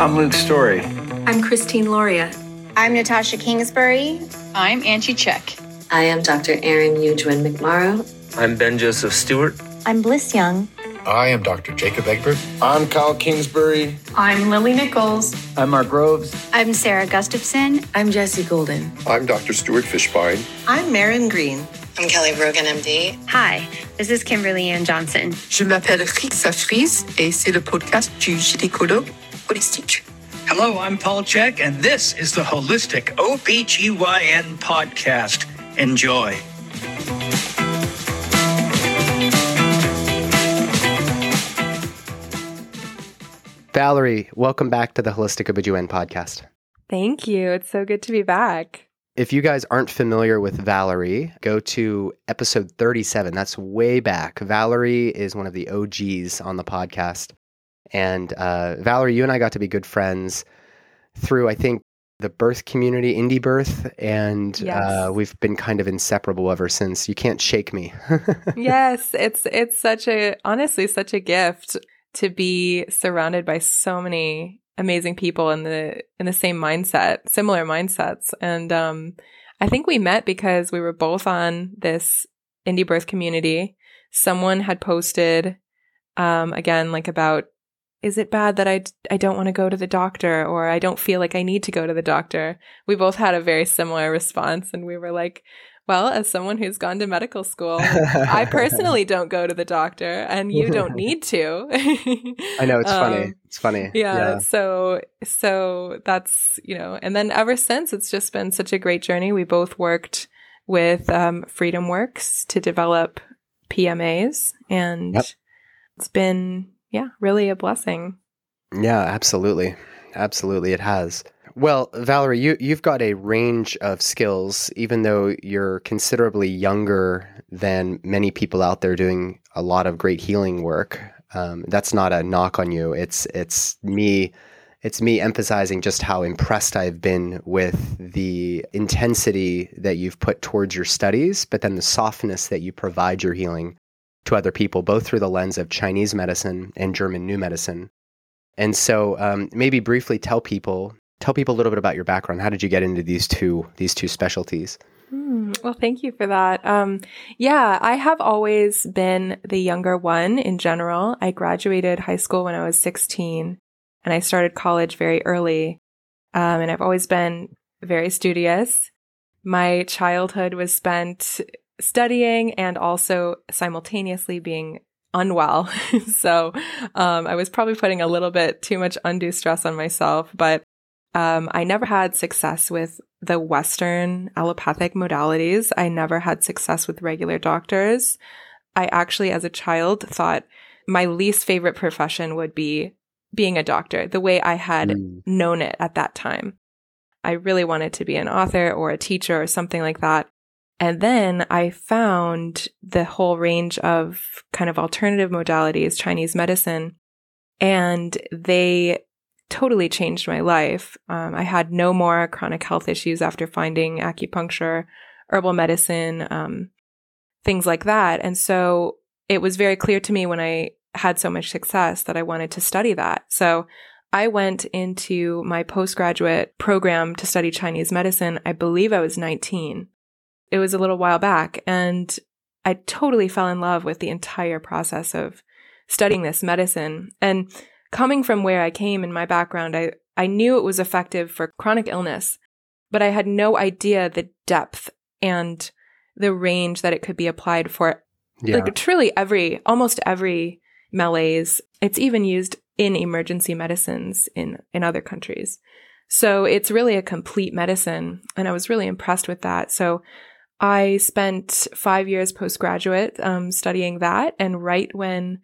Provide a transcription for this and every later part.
I'm Luke Story. I'm Christine Loria. I'm Natasha Kingsbury. I'm Angie Check. I am Dr. Aaron Eugwin McMorrow. I'm Ben Joseph Stewart. I'm Bliss Young. I am Dr. Jacob Egbert. I'm Kyle Kingsbury. I'm Lily Nichols. I'm Mark Groves. I'm Sarah Gustafson. I'm Jesse Golden. I'm Dr. Stuart Fishbein. I'm Marin Green. I'm Kelly Brogan, MD. Hi, this is Kimberly Ann Johnson. Je m'appelle Rixa Freeze et c'est le podcast du gynécologue holistique. Hello, I'm Paul Chek, and this is the Holistic OBGYN podcast. Enjoy. Valerie, welcome back to the Holistic OBGYN podcast. Thank you. It's so good to be back. If you guys aren't familiar with Valerie, go to episode 37. That's way back. Valerie is one of the OGs on the podcast. And uh, Valerie, you and I got to be good friends through, I think, the birth community, indie birth, and yes. uh, we've been kind of inseparable ever since. You can't shake me. yes, it's it's such a honestly such a gift to be surrounded by so many amazing people in the in the same mindset, similar mindsets. And um, I think we met because we were both on this indie birth community. Someone had posted um, again like about is it bad that I I don't want to go to the doctor or I don't feel like I need to go to the doctor. We both had a very similar response and we were like well, as someone who's gone to medical school, I personally don't go to the doctor, and you don't need to. I know it's um, funny. It's funny. Yeah, yeah. So, so that's you know, and then ever since, it's just been such a great journey. We both worked with um, Freedom Works to develop PMAs, and yep. it's been yeah, really a blessing. Yeah, absolutely, absolutely, it has. Well, Valerie, you, you've got a range of skills, even though you're considerably younger than many people out there doing a lot of great healing work. Um, that's not a knock on you. It's it's me it's me emphasizing just how impressed I've been with the intensity that you've put towards your studies, but then the softness that you provide your healing to other people, both through the lens of Chinese medicine and German New Medicine. And so, um, maybe briefly tell people tell people a little bit about your background. How did you get into these two these two specialties? Hmm, well, thank you for that. Um, yeah, I have always been the younger one in general. I graduated high school when I was 16 and I started college very early. Um, and I've always been very studious. My childhood was spent studying and also simultaneously being unwell. so um, I was probably putting a little bit too much undue stress on myself, but um, I never had success with the Western allopathic modalities. I never had success with regular doctors. I actually, as a child, thought my least favorite profession would be being a doctor, the way I had mm. known it at that time. I really wanted to be an author or a teacher or something like that. And then I found the whole range of kind of alternative modalities, Chinese medicine, and they totally changed my life. Um, I had no more chronic health issues after finding acupuncture, herbal medicine, um, things like that. And so it was very clear to me when I had so much success that I wanted to study that. So I went into my postgraduate program to study Chinese medicine. I believe I was 19. It was a little while back and I totally fell in love with the entire process of studying this medicine. And coming from where I came in my background, I, I knew it was effective for chronic illness, but I had no idea the depth and the range that it could be applied for yeah. like truly every, almost every malaise. It's even used in emergency medicines in, in other countries. So it's really a complete medicine. And I was really impressed with that. So I spent five years postgraduate um, studying that. And right when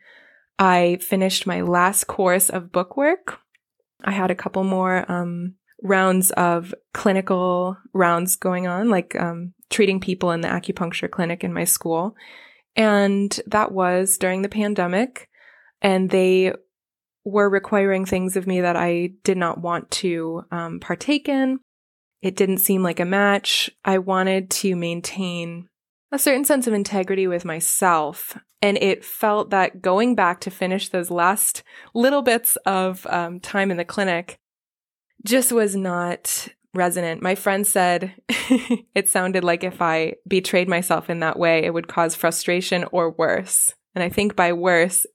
I finished my last course of bookwork. I had a couple more um, rounds of clinical rounds going on, like um, treating people in the acupuncture clinic in my school. And that was during the pandemic. And they were requiring things of me that I did not want to um, partake in. It didn't seem like a match. I wanted to maintain a certain sense of integrity with myself. And it felt that going back to finish those last little bits of um, time in the clinic just was not resonant. My friend said it sounded like if I betrayed myself in that way, it would cause frustration or worse. And I think by worse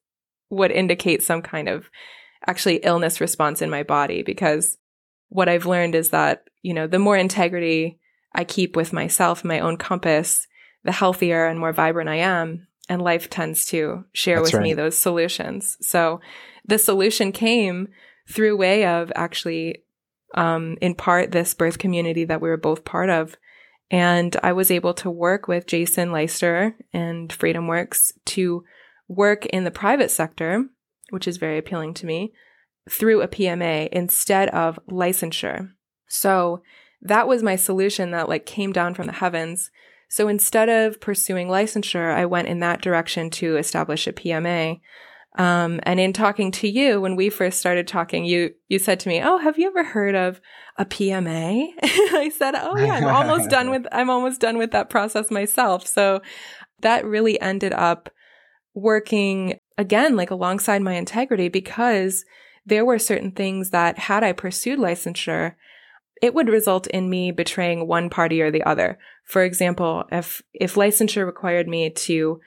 would indicate some kind of actually illness response in my body because what I've learned is that, you know, the more integrity I keep with myself, my own compass, the healthier and more vibrant I am. And life tends to share That's with right. me those solutions. So the solution came through way of actually, um, in part, this birth community that we were both part of. And I was able to work with Jason Leister and Freedom Works to work in the private sector, which is very appealing to me, through a PMA instead of licensure. So that was my solution that like came down from the heavens. So instead of pursuing licensure, I went in that direction to establish a PMA. Um, and in talking to you, when we first started talking, you you said to me, "Oh, have you ever heard of a PMA?" I said, "Oh yeah, I'm almost done with I'm almost done with that process myself." So that really ended up working again like alongside my integrity because there were certain things that had I pursued licensure, it would result in me betraying one party or the other. For example, if if licensure required me to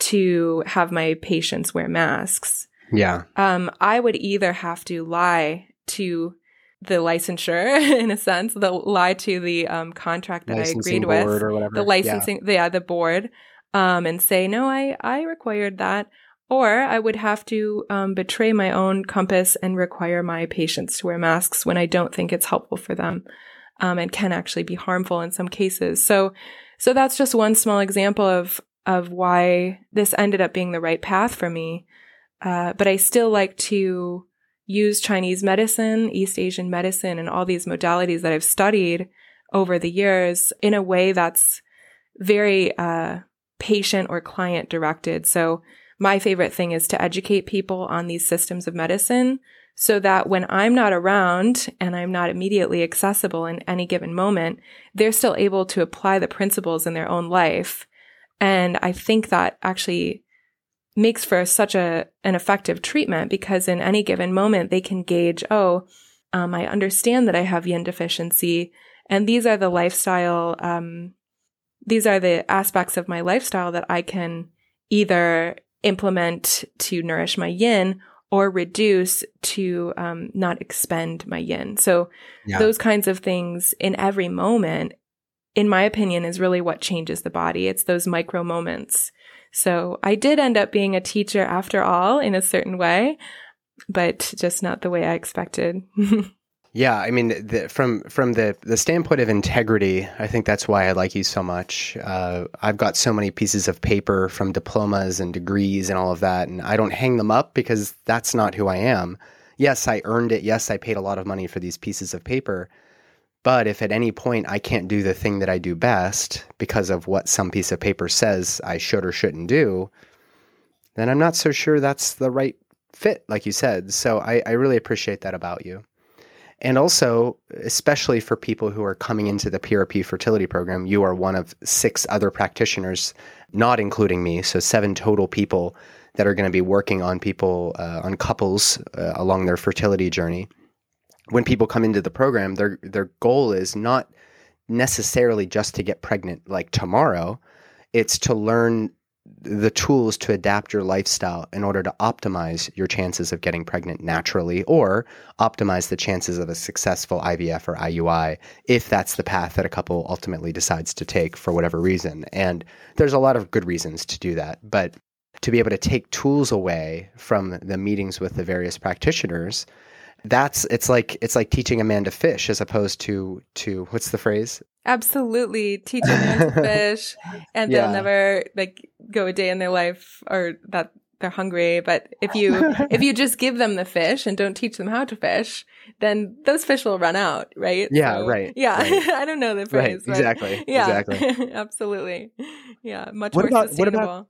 to have my patients wear masks, Yeah. um, I would either have to lie to the licensure in a sense, the lie to the um, contract that Licensing I agreed with, or whatever. the licensing, yeah. the board, um, and say no, I I required that, or I would have to um, betray my own compass and require my patients to wear masks when I don't think it's helpful for them, um, and can actually be harmful in some cases. So, so that's just one small example of of why this ended up being the right path for me. Uh, but I still like to use Chinese medicine, East Asian medicine, and all these modalities that I've studied over the years in a way that's very uh, patient or client directed. So my favorite thing is to educate people on these systems of medicine so that when I'm not around and I'm not immediately accessible in any given moment, they're still able to apply the principles in their own life. And I think that actually makes for such a an effective treatment because in any given moment they can gauge, oh, um, I understand that I have yin deficiency, and these are the lifestyle, um, these are the aspects of my lifestyle that I can either implement to nourish my yin or reduce to um, not expend my yin. So Yeah. those kinds of things in every moment, in my opinion, is really what changes the body. It's those micro moments. So I did end up being a teacher after all in a certain way, but just not the way I expected. Yeah, I mean, the, from from the the standpoint of integrity, I think that's why I like you so much. Uh, I've got so many pieces of paper from diplomas and degrees and all of that, and I don't hang them up because that's not who I am. Yes, I earned it. Yes, I paid a lot of money for these pieces of paper. But if at any point I can't do the thing that I do best because of what some piece of paper says I should or shouldn't do, then I'm not so sure that's the right fit, like you said. So I, I really appreciate that about you. And also, especially for people who are coming into the PRP fertility program, you are one of six other practitioners, not including me. So, seven total people that are going to be working on people, uh, on couples uh, along their fertility journey. When people come into the program, their, their goal is not necessarily just to get pregnant like tomorrow, it's to learn the tools to adapt your lifestyle in order to optimize your chances of getting pregnant naturally or optimize the chances of a successful IVF or IUI if that's the path that a couple ultimately decides to take for whatever reason. And there's a lot of good reasons to do that. But to be able to take tools away from the meetings with the various practitioners, that's it's like it's like teaching a man to fish as opposed to to what's the phrase? Absolutely, teach a man to fish, and Yeah. they'll never like go a day in their life or that they're hungry. But if you if you just give them the fish and don't teach them how to fish, then those fish will run out, right? Yeah, right, Yeah, right. I don't know the phrase. but exactly, Yeah, exactly. absolutely. Yeah, much What more about- sustainable.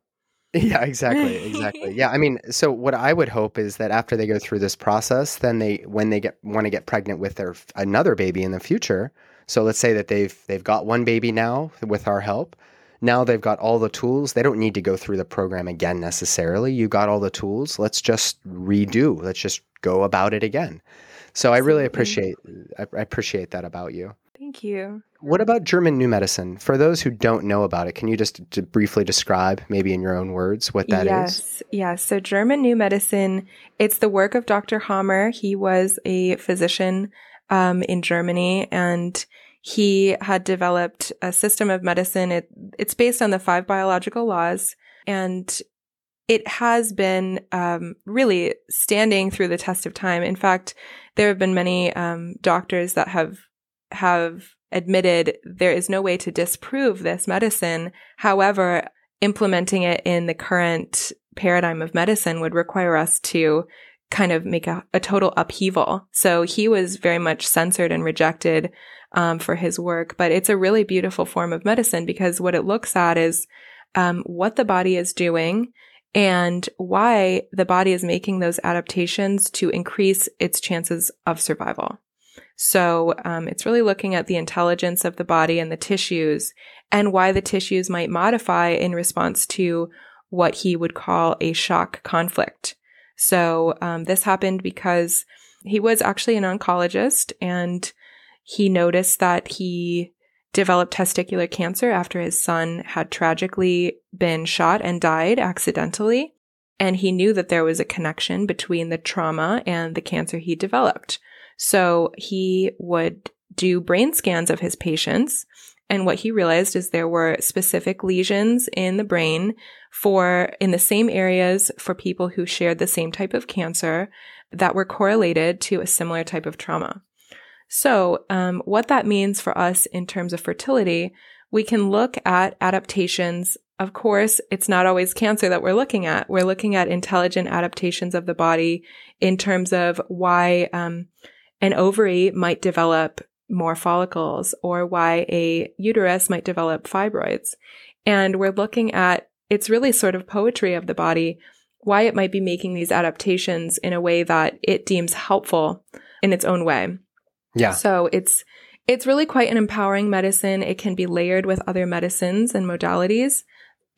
Yeah, exactly, exactly. yeah, I mean, so what I would hope is that after they go through this process, then they when they get want to get pregnant with their another baby in the future. So let's say that they've they've got one baby now with our help. Now they've got all the tools. They don't need to go through the program again necessarily. You got all the tools. Let's just redo. Let's just go about it again. So I really appreciate I appreciate that about you. Thank you. What about German New Medicine? For those who don't know about it, can you just d- briefly describe, maybe in your own words, what that yes, is? Yes. So German New Medicine, it's the work of Dr. Hamer. He was a physician um, in Germany and he had developed a system of medicine. It, it's based on the five biological laws and it has been um, really standing through the test of time. In fact, there have been many um, doctors that have have admitted there is no way to disprove this medicine. However, implementing it in the current paradigm of medicine would require us to kind of make a, a total upheaval. So he was very much censored and rejected um, for his work, but it's a really beautiful form of medicine because what it looks at is um, what the body is doing and why the body is making those adaptations to increase its chances of survival. So um, it's really looking at the intelligence of the body and the tissues and why the tissues might modify in response to what he would call a shock conflict. So um, this happened because he was actually an oncologist and he noticed that he developed testicular cancer after his son had tragically been shot and died accidentally. And he knew that there was a connection between the trauma and the cancer he developed. So he would do brain scans of his patients. And what he realized is there were specific lesions in the brain for in the same areas for people who shared the same type of cancer that were correlated to a similar type of trauma. So, um, what that means for us in terms of fertility, we can look at adaptations. Of course, it's not always cancer that we're looking at. We're looking at intelligent adaptations of the body in terms of why um, an ovary might develop more follicles or why a uterus might develop fibroids. And we're looking at it's really sort of poetry of the body, why it might be making these adaptations in a way that it deems helpful in its own way. Yeah. So it's it's really quite an empowering medicine. It can be layered with other medicines and modalities.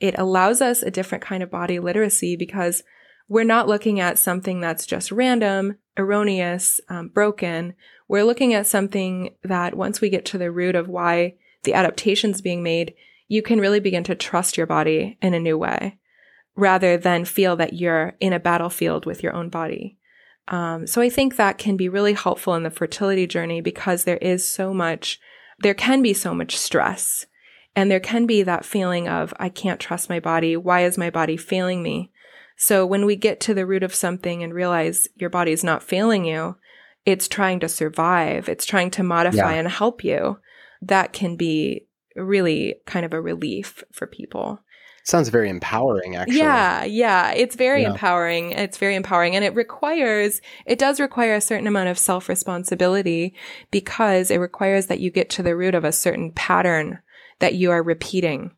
It allows us a different kind of body literacy because we're not looking at something that's just random, erroneous, um, broken. We're looking at something that once we get to the root of why the adaptations being made, you can really begin to trust your body in a new way rather than feel that you're in a battlefield with your own body. Um, so I think that can be really helpful in the fertility journey because there is so much, there can be so much stress and there can be that feeling of, I can't trust my body. Why is my body failing me? So when we get to the root of something and realize your body is not failing you, it's trying to survive. It's trying to modify yeah. and help you. That can be really kind of a relief for people. Sounds very empowering, actually. Yeah, yeah. It's very yeah. empowering. It's very empowering. And it requires, it does require a certain amount of self responsibility because it requires that you get to the root of a certain pattern that you are repeating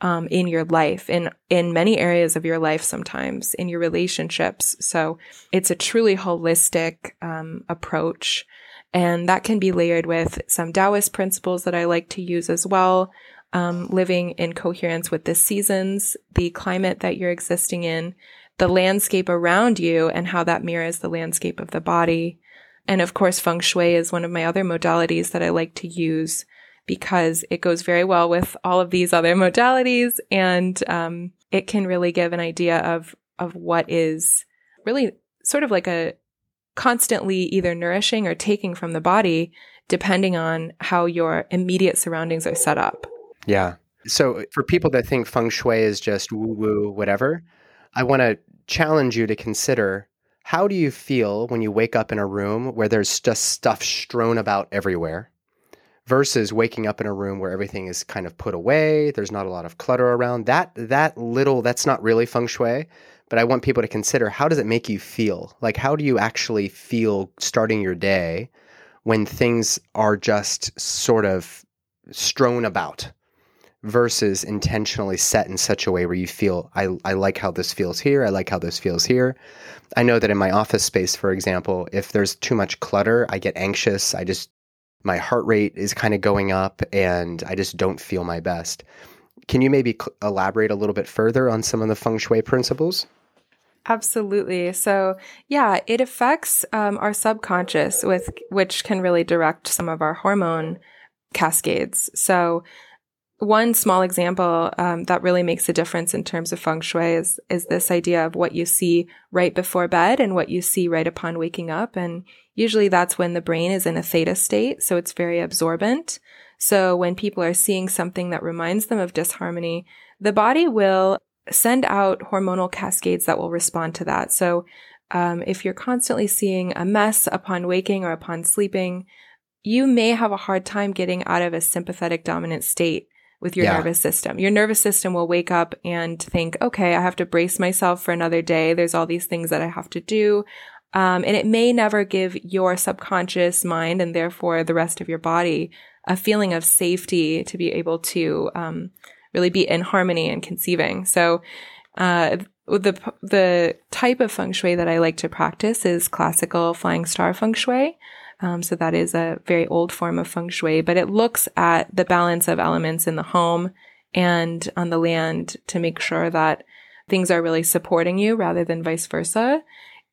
um, in your life, in, in many areas of your life, sometimes in your relationships. So it's a truly holistic um, approach. And that can be layered with some Taoist principles that I like to use as well um, living in coherence with the seasons, the climate that you're existing in, the landscape around you, and how that mirrors the landscape of the body. And of course, feng shui is one of my other modalities that I like to use because it goes very well with all of these other modalities, and um, it can really give an idea of of what is really sort of like a constantly either nourishing or taking from the body, depending on how your immediate surroundings are set up. Yeah. So for people that think feng shui is just woo woo, whatever, I want to challenge you to consider how do you feel when you wake up in a room where there's just stuff strewn about everywhere versus waking up in a room where everything is kind of put away, there's not a lot of clutter around. That that little that's not really feng shui, but I want people to consider how does it make you feel? Like how do you actually feel starting your day when things are just sort of strewn about? versus intentionally set in such a way where you feel I, I like how this feels here i like how this feels here i know that in my office space for example if there's too much clutter i get anxious i just my heart rate is kind of going up and i just don't feel my best can you maybe cl- elaborate a little bit further on some of the feng shui principles Absolutely. So, yeah, it affects um, our subconscious, with which can really direct some of our hormone cascades. So, one small example um, that really makes a difference in terms of feng shui is is this idea of what you see right before bed and what you see right upon waking up, and usually that's when the brain is in a theta state, so it's very absorbent. So when people are seeing something that reminds them of disharmony, the body will send out hormonal cascades that will respond to that. So um, if you're constantly seeing a mess upon waking or upon sleeping, you may have a hard time getting out of a sympathetic dominant state with your yeah. nervous system. Your nervous system will wake up and think, okay, I have to brace myself for another day. There's all these things that I have to do. Um, and it may never give your subconscious mind and therefore the rest of your body a feeling of safety to be able to um, really be in harmony and conceiving. So, uh, the the type of feng shui that I like to practice is classical flying star feng shui. Um, so that is a very old form of feng shui, but it looks at the balance of elements in the home and on the land to make sure that things are really supporting you rather than vice versa.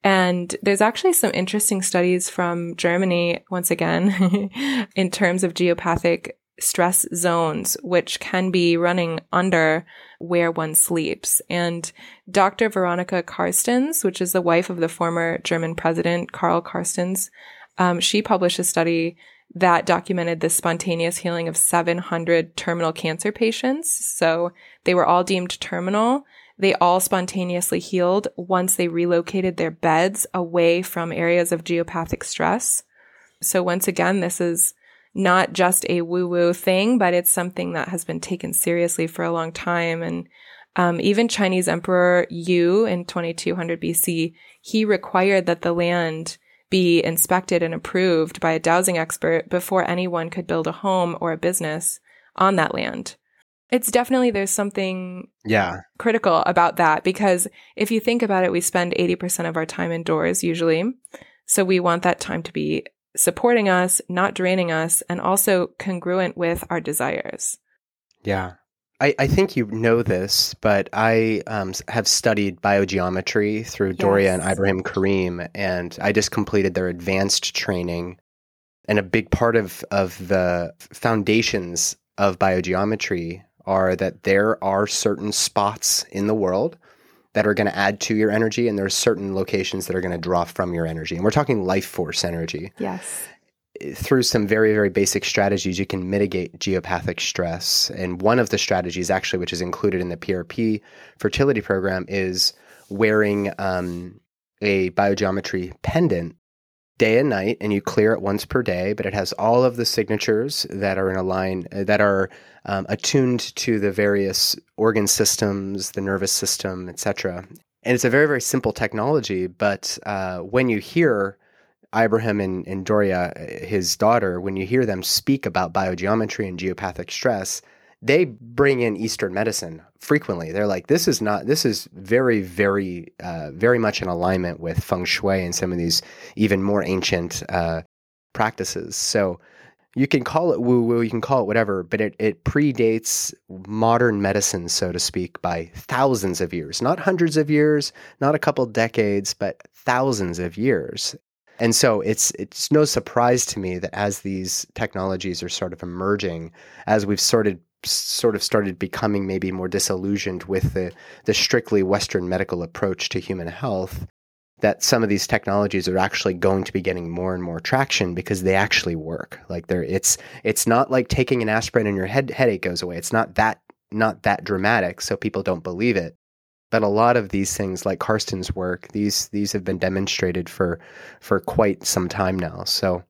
And there's actually some interesting studies from Germany, once again, in terms of geopathic stress zones, which can be running under where one sleeps. And Dr. Veronica Carstens, which is the wife of the former German president, Karl Carstens, um, she published a study that documented the spontaneous healing of 700 terminal cancer patients. So they were all deemed terminal. They all spontaneously healed once they relocated their beds away from areas of geopathic stress. So once again, this is not just a woo woo thing, but it's something that has been taken seriously for a long time. And um, even Chinese Emperor Yu in 2200 BC, he required that the land be inspected and approved by a dowsing expert before anyone could build a home or a business on that land. It's definitely there's something yeah critical about that because if you think about it, we spend 80% of our time indoors usually. So we want that time to be supporting us, not draining us, and also congruent with our desires. Yeah. I, I think you know this, but I um, have studied biogeometry through yes. Doria and Ibrahim Karim, and I just completed their advanced training. And a big part of, of the foundations of biogeometry are that there are certain spots in the world that are going to add to your energy, and there are certain locations that are going to draw from your energy. And we're talking life force energy. Yes through some very, very basic strategies, you can mitigate geopathic stress. And one of the strategies, actually, which is included in the PRP fertility program, is wearing um, a biogeometry pendant day and night, and you clear it once per day. But it has all of the signatures that are in a line uh, that are um, attuned to the various organ systems, the nervous system, etc. And it's a very, very simple technology. But uh, when you hear Ibrahim and, and Doria, his daughter, when you hear them speak about biogeometry and geopathic stress, they bring in Eastern medicine frequently. They're like, this is not, this is very, very, uh, very much in alignment with feng shui and some of these even more ancient uh, practices. So you can call it woo woo, you can call it whatever, but it, it predates modern medicine, so to speak, by thousands of years. Not hundreds of years, not a couple decades, but thousands of years. And so it's it's no surprise to me that as these technologies are sort of emerging, as we've sorted sort of started becoming maybe more disillusioned with the the strictly Western medical approach to human health, that some of these technologies are actually going to be getting more and more traction because they actually work. Like they're it's it's not like taking an aspirin and your head headache goes away. It's not that not that dramatic, so people don't believe it But a lot of these things, like Carstens' work, these these have been demonstrated for for quite some time now. So,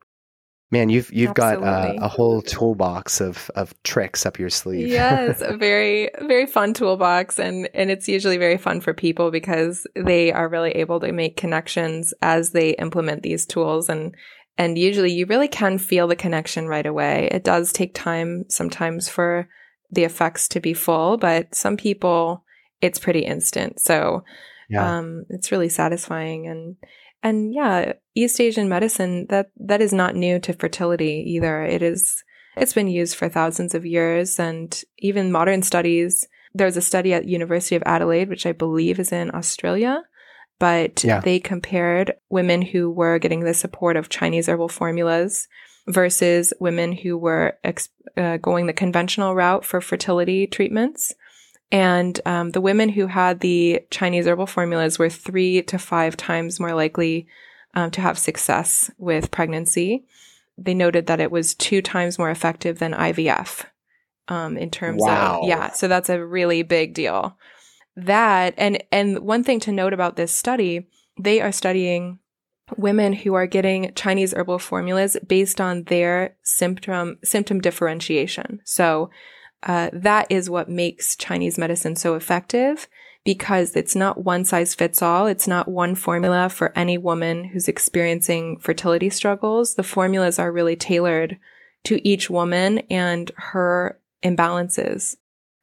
man, you've you've Absolutely. got uh, a whole toolbox of of tricks up your sleeve. yes, a very very fun toolbox, and and it's usually very fun for people because they are really able to make connections as they implement these tools and. And usually you really can feel the connection right away. It does take time sometimes for the effects to be full, but some people it's pretty instant. So yeah. um, it's really satisfying and and yeah, East Asian medicine that that is not new to fertility either. It is it's been used for thousands of years and even modern studies. There's a study at University of Adelaide, which I believe is in Australia, but Yeah. they compared women who were getting the support of Chinese herbal formulas versus women who were ex- uh, going the conventional route for fertility treatments. And um, the women who had the Chinese herbal formulas were three to five times more likely um, to have success with pregnancy. They noted that it was two times more effective than IVF um, in terms Wow. of yeah. So that's a really big deal. That and and one thing to note about this study, they are studying women who are getting Chinese herbal formulas based on their symptom symptom differentiation. So uh, that is what makes Chinese medicine so effective because it's not one size fits all. It's not one formula for any woman who's experiencing fertility struggles. The formulas are really tailored to each woman and her imbalances.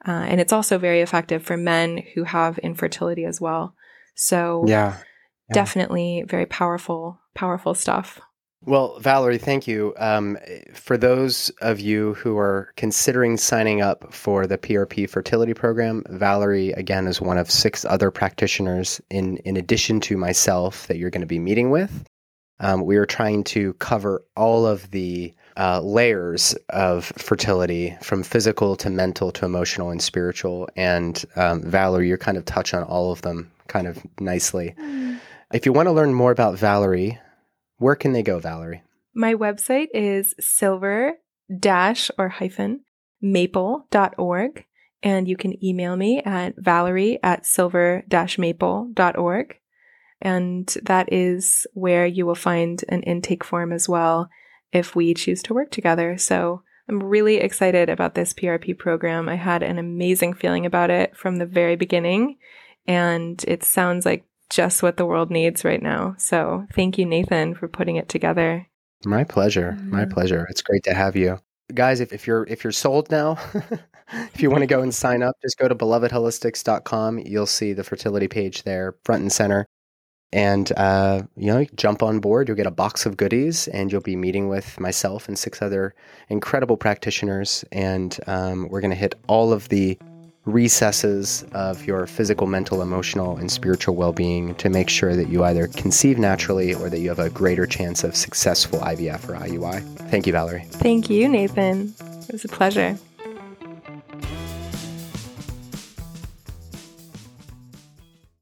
Uh, and it's also very effective for men who have infertility as well. So Yeah. Yeah. definitely very powerful, powerful stuff. Well, Valerie, thank you. Um, for those of you who are considering signing up for the PRP fertility program, Valerie, again, is one of six other practitioners in, in addition to myself that you're going to be meeting with. Um, we are trying to cover all of the uh, layers of fertility from physical to mental to emotional and spiritual. And um, Valerie, you're kind of touch on all of them kind of nicely. If you want to learn more about Valerie, where can they go, Valerie? My website is silver dash or hyphen maple.org. And you can email me at valerie at silver dash maple.org. And that is where you will find an intake form as well if we choose to work together. So I'm really excited about this PRP program. I had an amazing feeling about it from the very beginning. And it sounds like just what the world needs right now. So thank you, Nathan, for putting it together. My pleasure. My pleasure. It's great to have you. Guys, if, if you're if you're sold now, if you want to go and sign up, just go to belovedholistics.com. You'll see the fertility page there, front and center. And uh, you know, jump on board. You'll get a box of goodies, and you'll be meeting with myself and six other incredible practitioners. And um, we're going to hit all of the recesses of your physical, mental, emotional, and spiritual well being to make sure that you either conceive naturally or that you have a greater chance of successful IVF or IUI. Thank you, Valerie. Thank you, Nathan. It was a pleasure.